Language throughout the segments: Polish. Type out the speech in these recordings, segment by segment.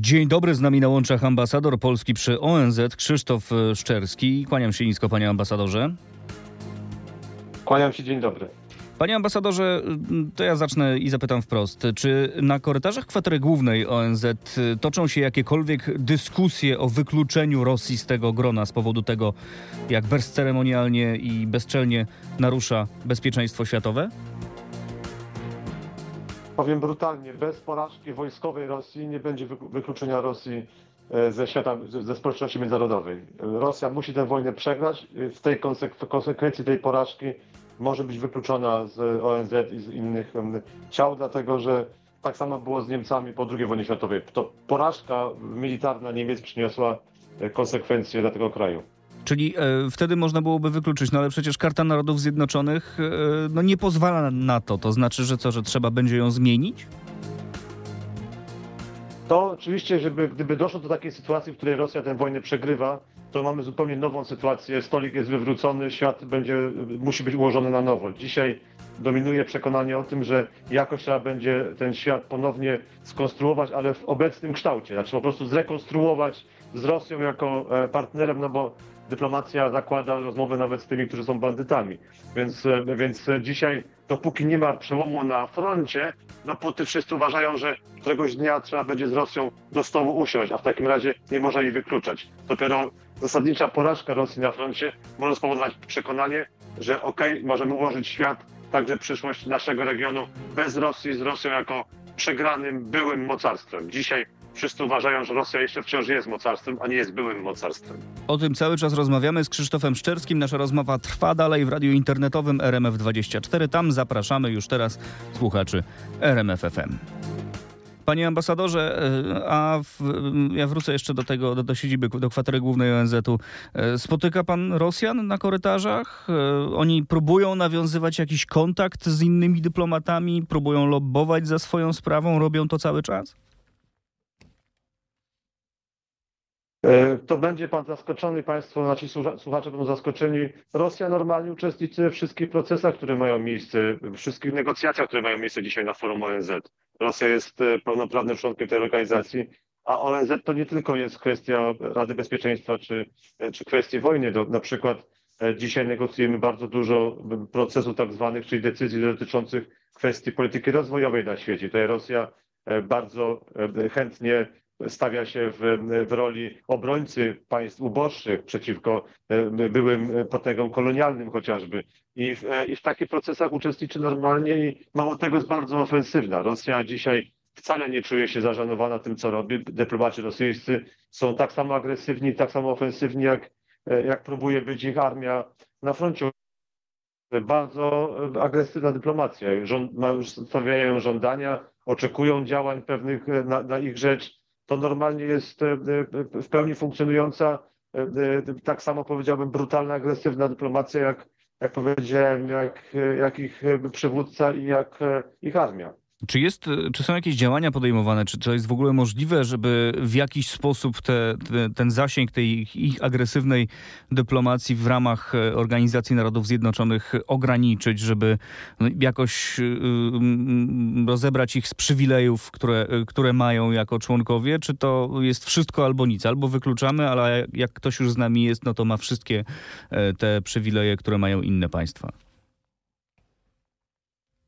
Dzień dobry, z nami na łączach ambasador Polski przy ONZ Krzysztof e, Szczerski. Kłaniam się nisko, panie ambasadorze. Kłaniam się, dzień dobry. Panie ambasadorze, to ja zacznę i zapytam wprost. Czy na korytarzach kwatery głównej ONZ toczą się jakiekolwiek dyskusje o wykluczeniu Rosji z tego grona z powodu tego, jak bezceremonialnie i bezczelnie narusza bezpieczeństwo światowe? Powiem brutalnie, bez porażki wojskowej Rosji nie będzie wykluczenia Rosji e, ze świata, ze społeczności międzynarodowej. Rosja musi tę wojnę przegrać. W tej konsekwencji tej porażki może być wykluczona z ONZ i z innych ciał, dlatego że tak samo było z Niemcami po II wojnie światowej. To porażka militarna Niemiec przyniosła e, konsekwencje dla tego kraju. Czyli e, wtedy można byłoby wykluczyć, no ale przecież Karta Narodów Zjednoczonych e, no nie pozwala na to. To znaczy, że co, że trzeba będzie ją zmienić? To oczywiście, żeby gdyby doszło do takiej sytuacji, w której Rosja tę wojnę przegrywa, to mamy zupełnie nową sytuację. Stolik jest wywrócony, świat będzie, musi być ułożony na nowo. Dzisiaj dominuje przekonanie o tym, że jakoś trzeba będzie ten świat ponownie skonstruować, ale w obecnym kształcie. Znaczy po prostu zrekonstruować z Rosją jako e, partnerem, no bo dyplomacja zakłada rozmowy nawet z tymi, którzy są bandytami. Więc, e, więc dzisiaj, dopóki nie ma przełomu na froncie, no dopóty wszyscy uważają, że któregoś dnia trzeba będzie z Rosją do stołu usiąść, a w takim razie nie można jej wykluczać. Dopiero zasadnicza porażka Rosji na froncie może spowodować przekonanie, że okej, okay, możemy ułożyć świat, także przyszłość naszego regionu bez Rosji, z Rosją jako przegranym, byłym mocarstwem. Dzisiaj wszyscy uważają, że Rosja jeszcze wciąż jest mocarstwem, a nie jest byłym mocarstwem. O tym cały czas rozmawiamy z Krzysztofem Szczerskim. Nasza rozmowa trwa dalej w radiu internetowym RMF24. Tam zapraszamy już teraz słuchaczy RMFFM. Panie ambasadorze, e, a w, ja wrócę jeszcze do tego, do, do siedziby, do kwatery głównej ONZ-u. E, spotyka pan Rosjan na korytarzach? E, oni próbują nawiązywać jakiś kontakt z innymi dyplomatami, próbują lobbować za swoją sprawą, robią to cały czas? E, to będzie pan zaskoczony, państwo, nasi słuchacze będą zaskoczeni. Rosja normalnie uczestniczy we wszystkich procesach, które mają miejsce, wszystkich negocjacjach, które mają miejsce dzisiaj na forum ONZ. Rosja jest e, pełnoprawnym członkiem tej organizacji, a ONZ to nie tylko jest kwestia Rady Bezpieczeństwa czy, e, czy kwestii wojny. Do, na przykład dzisiaj negocjujemy bardzo dużo procesów tak zwanych, czyli decyzji dotyczących kwestii polityki rozwojowej na świecie. Tutaj Rosja bardzo chętnie stawia się w, w roli obrońcy państw uboższych przeciwko e, byłym potęgom kolonialnym chociażby. I w, e, I w takich procesach uczestniczy normalnie i mało tego jest bardzo ofensywna. Rosja dzisiaj wcale nie czuje się zażenowana tym, co robi. Dyplomaci rosyjscy są tak samo agresywni, tak samo ofensywni, jak, e, jak próbuje być ich armia na froncie. Bardzo agresywna dyplomacja. Rząd, stawiają żądania, oczekują działań pewnych na, na ich rzecz to normalnie jest e, e, w pełni funkcjonująca, e, tak samo powiedziałbym, brutalna, agresywna dyplomacja, jak, jak powiedziałem, jak, jak ich przywódca i jak ich armia. Czy, jest, czy są jakieś działania podejmowane? Czy to jest w ogóle możliwe, żeby w jakiś sposób te, te, ten zasięg tej ich, agresywnej dyplomacji w ramach e, Organizacji Narodów Zjednoczonych ograniczyć, żeby no, jakoś y, y, rozebrać ich z przywilejów, które, które mają jako członkowie? Czy to jest wszystko albo nic? Albo wykluczamy, ale jak ktoś już z nami jest, no to ma wszystkie e, te przywileje, które mają inne państwa.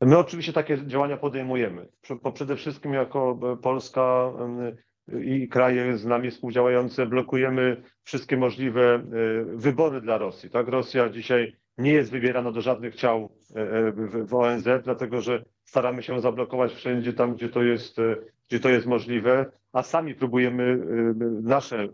My oczywiście takie działania podejmujemy. Przede wszystkim jako e, Polska i kraje z nami współdziałające blokujemy wszystkie możliwe e, wybory dla Rosji. Tak? Rosja dzisiaj nie jest wybierana do żadnych ciał e, w ONZ, dlatego że staramy się zablokować wszędzie tam, gdzie to jest, gdzie to jest możliwe, a sami próbujemy nasze,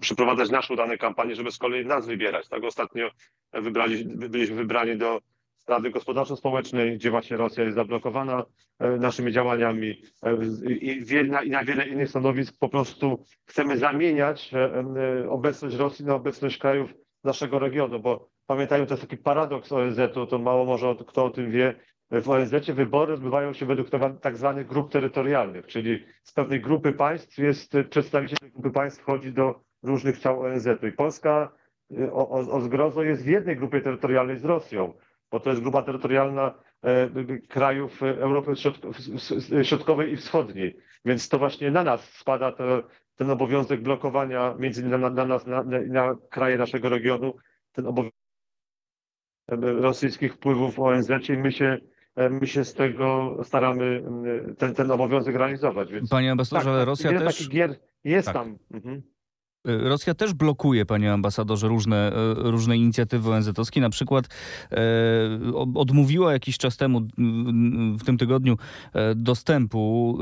przeprowadzać nasze udane kampanie, żeby z kolei nas wybierać. Tak ostatnio wybrali, byliśmy wybrani do Rady Gospodarczo-Społecznej, gdzie właśnie Rosja jest zablokowana e, naszymi działaniami e, i, na wiele innych stanowisk po prostu chcemy zamieniać e, obecność Rosji na obecność krajów naszego regionu, bo pamiętajmy, to jest taki paradoks ONZ-u, to mało może kto o tym wie, w ONZ wybory odbywają się według tak zwanych grup terytorialnych, czyli z pewnej grupy państw jest przedstawiciel grupy państw wchodzi do różnych ciał ONZ-u i Polska o, o, o zgrozo jest w jednej grupie terytorialnej z Rosją bo to jest grupa terytorialna krajów Europy Środkowej i Wschodniej. Więc to właśnie na nas spada to, ten obowiązek blokowania między innymi na, na nas, na, na kraje naszego regionu, ten obowiązek rosyjskich wpływów w ONZ i my się, my się z tego staramy ten, ten obowiązek realizować. Więc, Panie ambasadorze, tak, ale Rosja też... takich gier jest Tak. tam. Mhm. Rosja też blokuje, panie ambasadorze, różne, e, różne inicjatywy ONZ-owskie. Na przykład e, odmówiła jakiś czas temu, w tym tygodniu, e, dostępu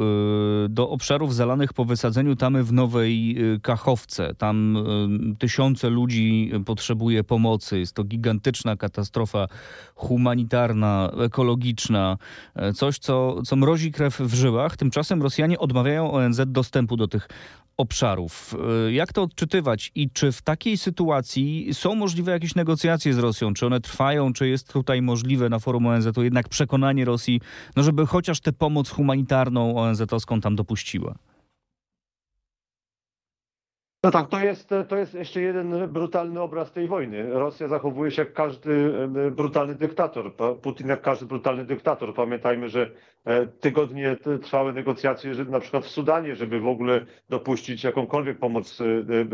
e, do obszarów zalanych po wysadzeniu tamy w Nowej e, Kachowce. Tam e, tysiące ludzi potrzebuje pomocy. Jest to gigantyczna katastrofa humanitarna, ekologiczna. E, Coś, co, co mrozi krew w żyłach. Tymczasem Rosjanie odmawiają ONZ dostępu do tych obszarów. Y, Jak to odczytywać i czy w takiej sytuacji są możliwe jakieś negocjacje z Rosją? Czy one trwają? Czy jest tutaj możliwe na forum ONZ-u jednak przekonanie Rosji, no żeby chociaż tę pomoc humanitarną ONZ-owską tam dopuściła? No tak, to jest, to jest jeszcze jeden brutalny obraz tej wojny. Rosja zachowuje się jak każdy brutalny dyktator. Putin jak każdy brutalny dyktator. Pamiętajmy, że e, tygodnie trwały negocjacje, że na przykład w Sudanie, żeby w ogóle dopuścić jakąkolwiek pomoc e,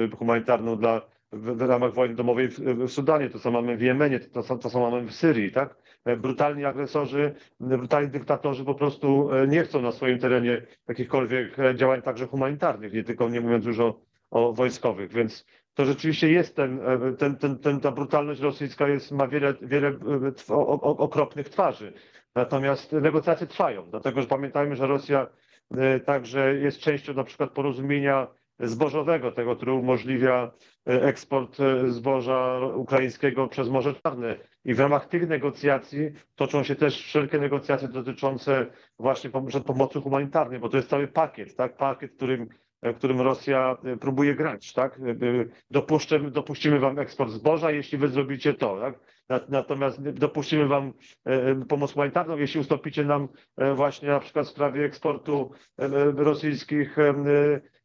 e, humanitarną dla, w, ramach wojny domowej w, w Sudanie. To co mamy w Jemenie, to, co- to co mamy w Syrii, tak? Brutalni agresorzy, brutalni dyktatorzy po prostu nie chcą na swoim terenie jakichkolwiek działań także humanitarnych, nie tylko nie mówiąc już o o wojskowych, więc to rzeczywiście jest ten, e, ten, ten, ten, ta brutalność rosyjska jest, ma wiele, wiele e, okropnych twarzy. Natomiast negocjacje trwają, dlatego że pamiętajmy, że Rosja e, także jest częścią na przykład porozumienia zbożowego, tego, który umożliwia eksport zboża ukraińskiego przez Morze Czarne. I w ramach tych negocjacji toczą się też wszelkie negocjacje dotyczące właśnie pom- pomocy humanitarnej, bo to jest cały pakiet, tak? Pakiet, którym Rosja e, próbuje grać, tak? E, Dopuszczę, dopuścimy wam eksport zboża, jeśli wy zrobicie to, tak? Na- Natomiast dopuścimy wam e, pomoc humanitarną, jeśli ustąpicie nam e, właśnie na przykład w sprawie eksportu e, rosyjskich e,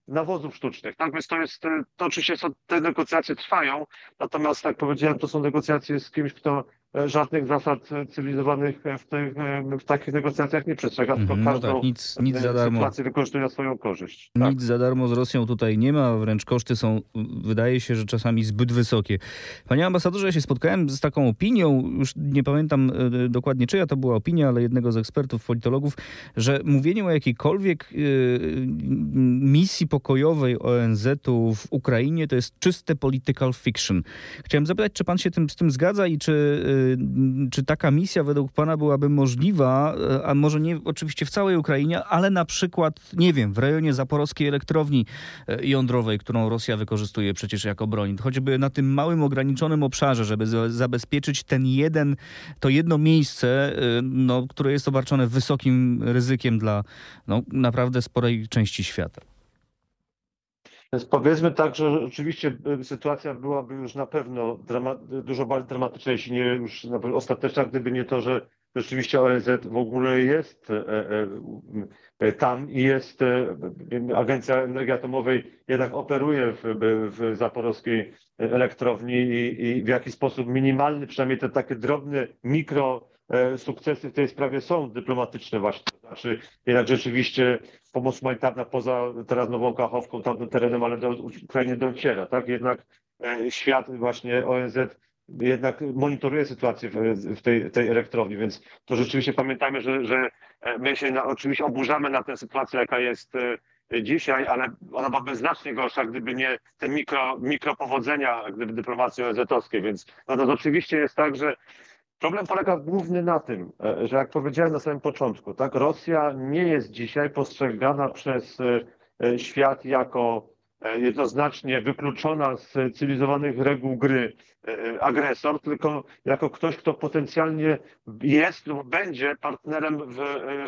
nawozów sztucznych. Tak więc to jest, e, to oczywiście są, te negocjacje trwają, natomiast jak powiedziałem, to są negocjacje z kimś, kto e, żadnych zasad e, cywilizowanych e, w, tych, e, w takich negocjacjach nie przestrzega, tylko no każdą tak, nic, nic e, za darmo. wykorzystuje swoją korzyść. Tak. Nic za darmo z Rosją tutaj nie ma, wręcz koszty są, wydaje się, że czasami zbyt wysokie. Panie ambasadorze, ja się spotkałem z taką opinią, już nie pamiętam e, dokładnie czyja to była opinia, ale jednego z ekspertów, politologów, że mówienie o jakiejkolwiek e, misji pokojowej ONZ-u w Ukrainie to jest czyste political fiction. Chciałem zapytać, czy pan się tym, z tym zgadza i czy, e, czy taka misja według pana byłaby możliwa, e, a może nie oczywiście w całej Ukrainie, ale na przykład, nie wiem, w rejonie zaporowskiej elektrowni e, jądrowej, którą Rosja wykorzystuje przecież jako broń, choćby na tym małym, ograniczonym obszarze, żeby za- zabezpieczyć ten jeden, to jedno miejsce, no, które jest obarczone wysokim ryzykiem dla no, naprawdę sporej części świata. Więc powiedzmy tak, że rzeczywiście y, sytuacja byłaby już na pewno dużo bardziej dramatyczna, jeśli nie już na pewno ostateczna, gdyby nie to, że rzeczywiście ONZ w ogóle jest e, e, e, tam i jest e, Agencja Energii Atomowej jednak operuje w, w zaporowskiej elektrowni i, i w jakiś sposób minimalny, przynajmniej te takie drobne mikro e, sukcesy w tej sprawie są dyplomatyczne właśnie. To znaczy jednak rzeczywiście pomoc humanitarna poza teraz Nową Kachowką, tamtym terenem, ale do Ukrainy dociera, tak? Jednak e, świat właśnie ONZ jednak monitoruje sytuację w, tej, tej elektrowni, więc to rzeczywiście pamiętajmy, że, że e, my się na, oczywiście oburzamy na tę sytuację, jaka jest e, dzisiaj, ale ona byłaby znacznie gorsza, gdyby nie te mikro, mikropowodzenia gdyby dyplomacji ONZ-owskiej, więc no oczywiście jest tak, że Problem polega głównie na tym, e, że jak powiedziałem na samym początku, tak, Rosja nie jest dzisiaj postrzegana przez e, e, świat jako jednoznacznie wykluczona z cywilizowanych reguł gry e, agresor, tylko jako ktoś, kto potencjalnie jest lub będzie partnerem w,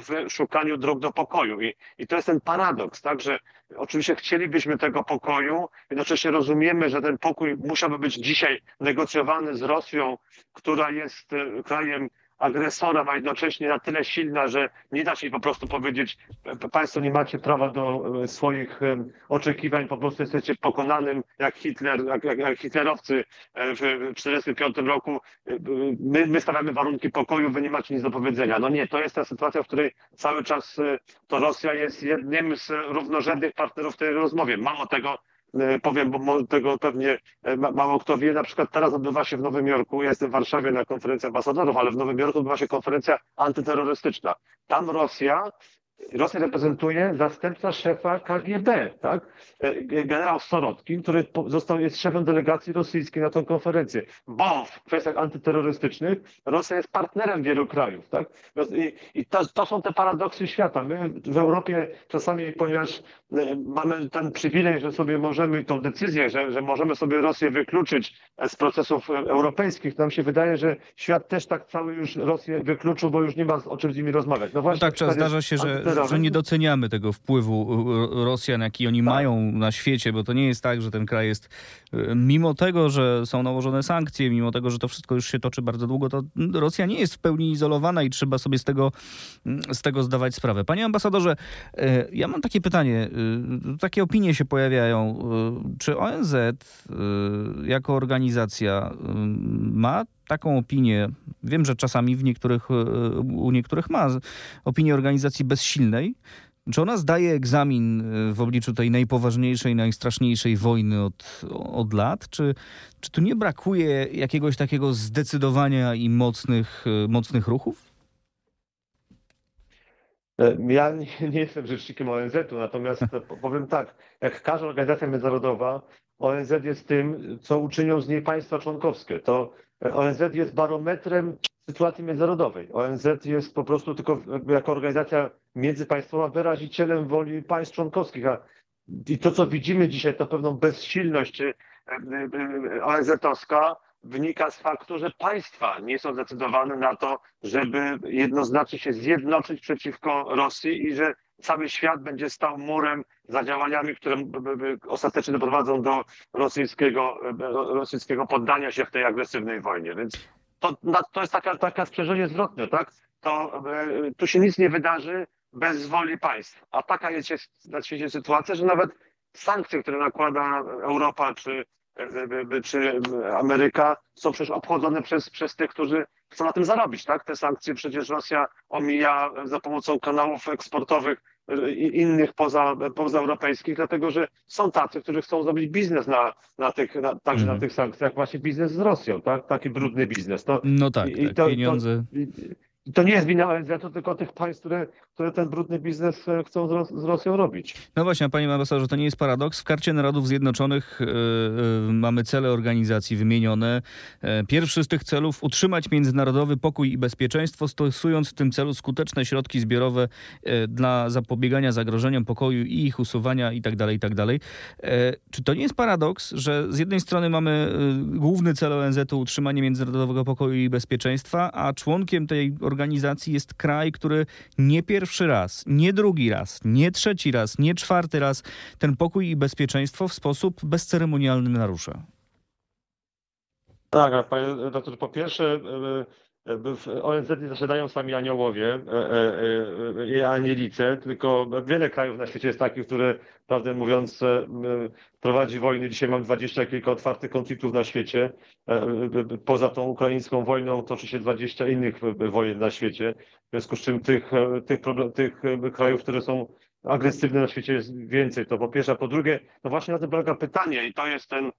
w szukaniu dróg do pokoju. I, I to jest ten paradoks, tak, że oczywiście chcielibyśmy tego pokoju, jednocześnie rozumiemy, że ten pokój musiałby być dzisiaj negocjowany z Rosją, która jest e, krajem agresorem, a jednocześnie na tyle silna, że nie da się po prostu powiedzieć, "P- państwo nie macie prawa do e, swoich em, oczekiwań, po prostu jesteście pokonanym, jak Hitler, jak, jak, hitlerowcy e, w 1945 roku. E, My, my stawiamy warunki pokoju, wy nie macie nic do powiedzenia. No nie, to jest ta sytuacja, w której cały czas e, to Rosja jest jednym z równorzędnych partnerów w tej rozmowie. Mało tego, e, powiem, bo tego pewnie e, ma- mało kto wie, na przykład teraz odbywa się w Nowym Jorku, ja jestem w Warszawie na konferencji ambasadorów, ale w Nowym Jorku odbywa się konferencja antyterrorystyczna. Tam Rosja, Rosja reprezentuje zastępca szefa KGB, tak? E, Generał Sorotkin, który został, jest szefem delegacji rosyjskiej na tę konferencję, bo w kwestiach antyterrorystycznych Rosja jest partnerem wielu krajów, tak? I, i to, to są te paradoksy świata. My w Europie czasami, ponieważ e, mamy ten przywilej, że sobie możemy, tą decyzję, że, że możemy sobie Rosję wykluczyć z procesów e, europejskich, nam się wydaje, że świat też tak cały już Rosję wykluczył, bo już nie ma o czym z nimi rozmawiać. No No właśnie, tak, czas pytanie zdarza się, że, że nie doceniamy tego wpływu Rosjan, jaki oni Tak. mają na świecie, bo to nie jest tak, że ten kraj jest, y, mimo tego, że są nałożone sankcje, mimo tego, że to wszystko już się toczy bardzo długo, to Rosja nie jest w pełni izolowana i trzeba sobie z tego, mm, z tego zdawać sprawę. Panie ambasadorze, y, ja mam takie pytanie, y, takie opinie się pojawiają. Czy ONZ jako organizacja ma taką opinię, wiem, że czasami w niektórych, y, u niektórych ma opinię organizacji bezsilnej, czy ona zdaje egzamin y, w obliczu tej najpoważniejszej, najstraszniejszej wojny od, od lat? Czy, czy tu nie brakuje jakiegoś takiego zdecydowania i mocnych, y, mocnych ruchów? E, Ja nie, jestem rzecznikiem ONZ-u, natomiast po- powiem tak, jak każda organizacja międzynarodowa, ONZ jest tym, co uczynią z niej państwa członkowskie. To e, ONZ jest barometrem sytuacji międzynarodowej. ONZ jest po prostu tylko jako organizacja międzypaństwowa wyrazicielem woli państw członkowskich. A I to, co widzimy dzisiaj, to pewną bezsilność e, e, ONZ-owska wynika z faktu, że państwa nie są zdecydowane na to, żeby jednoznacznie się zjednoczyć przeciwko Rosji i że cały świat będzie stał murem za działaniami, które ostatecznie doprowadzą do rosyjskiego, e, rosyjskiego poddania się w tej agresywnej wojnie. Więc to, to jest taka, taka sprzężenie zwrotne, tak? To e, tu się nic nie wydarzy bez woli państw. A taka jest na świecie sytuacja, że nawet sankcje, które nakłada Europa czy, czy Ameryka, są przecież obchodzone przez, przez tych, którzy chcą na tym zarobić, tak? Te sankcje przecież Rosja omija za pomocą kanałów eksportowych i innych poza, pozaeuropejskich, dlatego że są tacy, którzy chcą zrobić biznes na, na tych, na, także Mhm. na tych sankcjach, właśnie biznes z Rosją, tak? Taki brudny biznes. To, No tak, I- tak to- to- pieniądze. i- i to nie jest wina ONZ-u, tylko tych państw, które, które ten brudny biznes e, chcą z, Ros- z Rosją robić. No właśnie, panie ambasadorze, to nie jest paradoks. W karcie Narodów Zjednoczonych e, e, mamy cele organizacji wymienione. E, pierwszy z tych celów utrzymać międzynarodowy pokój i bezpieczeństwo, stosując w tym celu skuteczne środki zbiorowe dla zapobiegania zagrożeniom pokoju i ich usuwania itd. itd. E, Czy to nie jest paradoks, że z jednej strony mamy główny cel ONZ-u utrzymanie międzynarodowego pokoju i bezpieczeństwa, a członkiem tej organizacji jest kraj, który nie pierwszy raz, nie drugi raz, nie trzeci raz, nie czwarty raz ten pokój i bezpieczeństwo w sposób bezceremonialny narusza. Tak, panie po pierwsze e, w ONZ nie zasiadają sami aniołowie e, e, e, i anielice, tylko wiele krajów na świecie jest takich, które, prawdę mówiąc, prowadzi wojny. Dzisiaj mam dwadzieścia kilka otwartych konfliktów na świecie. Poza tą ukraińską wojną toczy się dwadzieścia innych wojen na świecie. W związku z czym tych, tych, problem, tych krajów, które są agresywne na świecie jest więcej. To po pierwsze. A po drugie, no właśnie na tym polega pytanie i to jest ten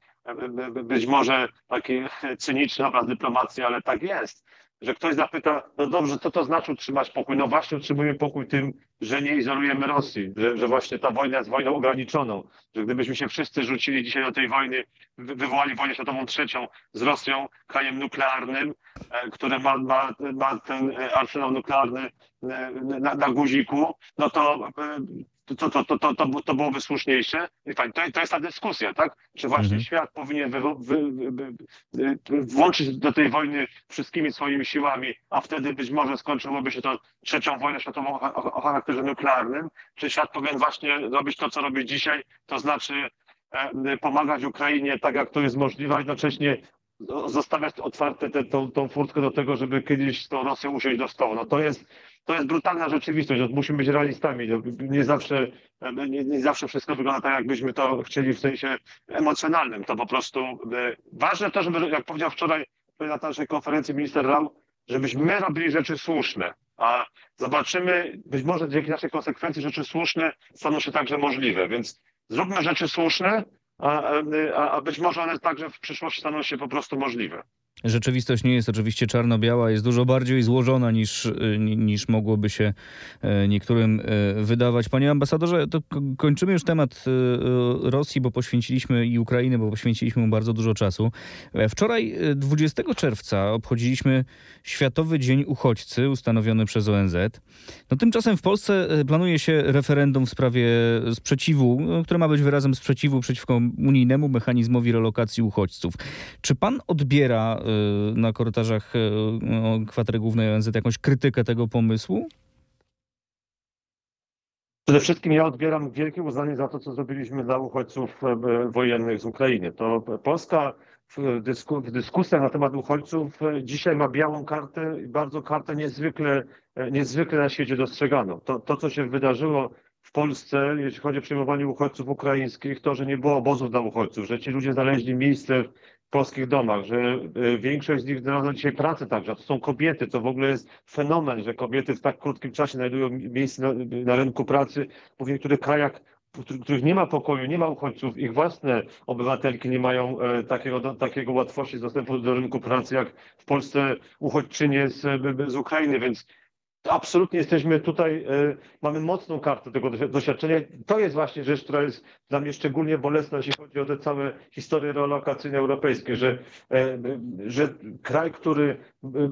być może taki cyniczny obraz dyplomacji, ale tak jest, że ktoś zapyta, no dobrze, co to znaczy utrzymać pokój? No właśnie utrzymujemy pokój tym, że nie izolujemy Rosji, że, że właśnie ta wojna jest wojną ograniczoną, że gdybyśmy się wszyscy rzucili dzisiaj do tej wojny, wy- wywołali wojnę światową trzecią z Rosją, krajem nuklearnym, e, które ma, ma, ma ten e, arsenał nuklearny e, na, na guziku, no to to, to, to, to, to, to byłoby słuszniejsze. I To, to jest ta dyskusja, tak? Czy właśnie Mhm. świat powinien wy, wy, wy, wy, wy, włączyć do tej wojny wszystkimi swoimi siłami, a wtedy być może skończyłoby się to trzecią wojną światową o, o, o charakterze nuklearnym? Czy świat powinien właśnie robić to, co robi dzisiaj, to znaczy e, pomagać Ukrainie tak, jak to jest możliwe, a jednocześnie zostawiać otwarte tę tą, tą furtkę do tego, żeby kiedyś z tą Rosją usiąść do stołu. No to jest, to jest brutalna rzeczywistość. Musimy być realistami. Nie, zawsze, nie, nie zawsze wszystko wygląda tak, jakbyśmy to chcieli w sensie emocjonalnym. To po prostu e, ważne to, żeby, jak powiedział wczoraj na naszej konferencji minister Rał, żebyśmy my robili rzeczy słuszne. A zobaczymy, być może dzięki naszej konsekwencji rzeczy słuszne staną się także możliwe. Więc zróbmy rzeczy słuszne, a, a, a być może one także w przyszłości staną się po prostu możliwe. Rzeczywistość nie jest oczywiście czarno-biała, jest dużo bardziej złożona niż, y, niż mogłoby się e, niektórym e, wydawać. Panie ambasadorze, to kończymy już temat e, Rosji, bo poświęciliśmy i Ukrainy, bo poświęciliśmy mu bardzo dużo czasu. Wczoraj, 20 czerwca, obchodziliśmy Światowy Dzień Uchodźcy ustanowiony przez ONZ. No, tymczasem w Polsce planuje się referendum w sprawie sprzeciwu, no, które ma być wyrazem sprzeciwu przeciwko unijnemu mechanizmowi relokacji uchodźców. Czy pan odbiera na korytarzach no, kwatery głównej ONZ jakąś krytykę tego pomysłu? Przede wszystkim ja odbieram wielkie uznanie za to, co zrobiliśmy dla uchodźców e, wojennych z Ukrainy. To Polska w, dysku, w dyskusjach na temat uchodźców e, dzisiaj ma białą kartę i bardzo kartę niezwykle, e, niezwykle na świecie dostrzeganą. To, to, co się wydarzyło w Polsce, jeśli chodzi o przyjmowanie uchodźców ukraińskich, to, że nie było obozów dla uchodźców, że ci ludzie znaleźli miejsce polskich domach, że e, większość z nich znalazła dzisiaj pracę także, to są kobiety, to w ogóle jest fenomen, że kobiety w tak krótkim czasie znajdują miejsce na, na rynku pracy, w niektórych krajach w których nie ma pokoju, nie ma uchodźców, ich własne obywatelki nie mają e, takiego, takiego łatwości dostępu do rynku pracy, jak w Polsce uchodźczynie z, z Ukrainy, więc Absolutnie jesteśmy tutaj, e, mamy mocną kartę tego doświadczenia. To jest właśnie rzecz, która jest dla mnie szczególnie bolesna, jeśli chodzi o te całe historie relokacyjne europejskie, że, e, że kraj, który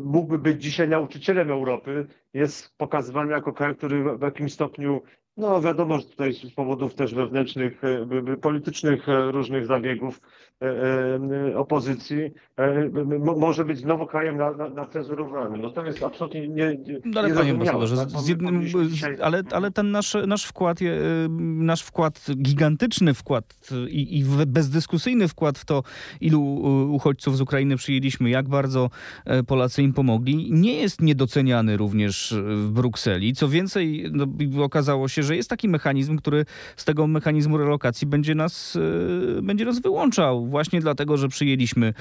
mógłby być dzisiaj nauczycielem Europy, jest pokazywany jako kraj, który w jakimś stopniu no wiadomo, że tutaj z powodów też wewnętrznych, e, politycznych e, różnych zabiegów e, opozycji może być znowu krajem na, na, na. No to jest absolutnie nie, nie no ale panie ambasadorze, tak? z jednym, ale, ale ten nasz, nasz wkład, nasz wkład, gigantyczny wkład i, i bezdyskusyjny wkład w to, ilu uchodźców z Ukrainy przyjęliśmy, jak bardzo Polacy im pomogli, nie jest niedoceniany również w Brukseli. Co więcej, no, okazało się, że jest taki mechanizm, który z tego mechanizmu relokacji będzie nas, e, będzie nas wyłączał właśnie dlatego, że przyjęliśmy,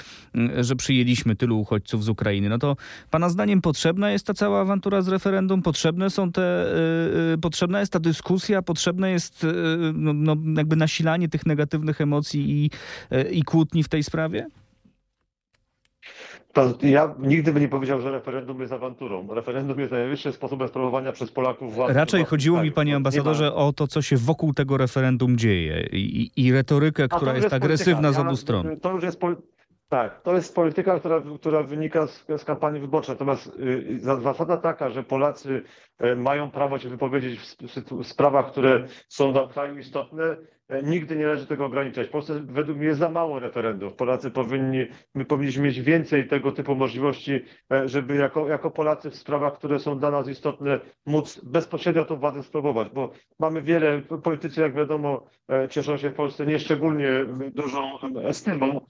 że przyjęliśmy tylu uchodźców z Ukrainy. No to pana zdaniem potrzebna jest ta cała awantura z referendum? Potrzebne są te, e, potrzebna jest ta dyskusja? Potrzebne jest no, no jakby nasilanie tych negatywnych emocji i, i kłótni w tej sprawie? To ja nigdy bym nie powiedział, że referendum jest awanturą. Referendum jest najwyższym sposobem sprawowania przez Polaków władzy. Raczej chodziło mi, panie ambasadorze, o to, co się wokół tego referendum dzieje i, i retorykę, która jest, jest agresywna z obu stron. To już jest tak, to jest polityka, która, która wynika z, z kampanii wyborczej. Natomiast y, zasada taka, że Polacy y, mają prawo się wypowiedzieć w, w, w sprawach, które są dla kraju istotne, nigdy nie należy tego ograniczać. W Polsce według mnie za mało referendów. Polacy powinni, my powinniśmy mieć więcej tego typu możliwości, e, żeby jako, jako Polacy w sprawach, które są dla nas istotne, móc bezpośrednio tą władzę spróbować, bo mamy wiele, politycy jak wiadomo e, cieszą się w Polsce nieszczególnie dużą estymą,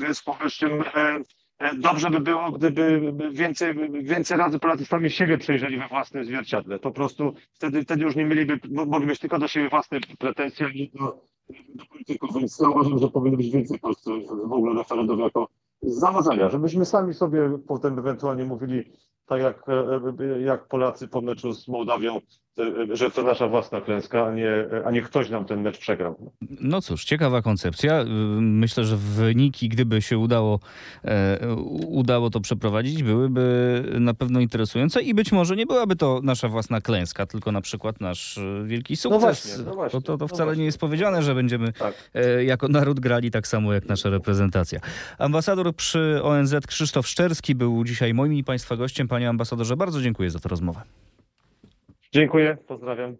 więc E, dobrze by było, gdyby więcej, więcej razy Polacy sami siebie przejrzeli we własnym zwierciadle. Po prostu wtedy, wtedy już nie mieliby, mogli mieć tylko do siebie własne pretensje, a nie do, do polityków. Więc uważam, że powinno być więcej Polsce w ogóle referendum jako założenia, żebyśmy sami sobie potem ewentualnie mówili, tak jak, e, jak Polacy po meczu z Mołdawią, e, że to nasza własna klęska, a nie, a nie ktoś nam ten mecz przegrał. No cóż, ciekawa koncepcja. Myślę, że wyniki, gdyby się udało, e, udało to przeprowadzić, byłyby na pewno interesujące i być może nie byłaby to nasza własna klęska, tylko na przykład nasz wielki sukces. No właśnie, no właśnie, to, to no wcale no nie jest powiedziane, że będziemy tak. jako naród grali tak samo jak nasza reprezentacja. Ambasador przy ONZ Krzysztof Szczerski był dzisiaj moim i Państwa gościem. Panie ambasadorze, bardzo dziękuję za tę rozmowę. Dziękuję, pozdrawiam.